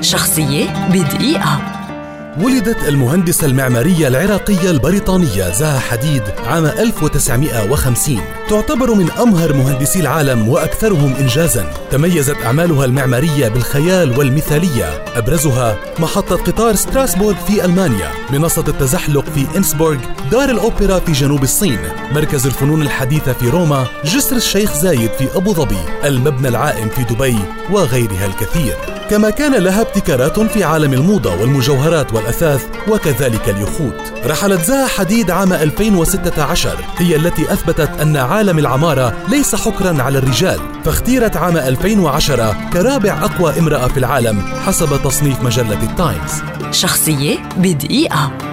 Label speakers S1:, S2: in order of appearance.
S1: شخصية بدقيقة.
S2: ولدت المهندسة المعمارية العراقية البريطانية زاها حديد عام 1950 تعتبر من أمهر مهندسي العالم وأكثرهم إنجازا. تميزت أعمالها المعمارية بالخيال والمثالية. أبرزها محطة قطار ستراسبورغ في ألمانيا. منصة التزحلق في إنسبورغ دار الأوبرا في جنوب الصين. مركز الفنون الحديثة في روما جسر الشيخ زايد في أبو ظبي. المبنى العائم في دبي وغيرها الكثير. كما كان لها ابتكارات في عالم الموضة والمجوهرات والأثاث وكذلك اليخوت. رحلت زها حديد عام 2016 هي التي أثبتت أن عالم العمارة ليس حكرا على الرجال. فاختيرت عام 2010 كرابع أقوى امرأة في العالم حسب تصنيف مجلة التايمز.
S1: شخصية بدقيقة.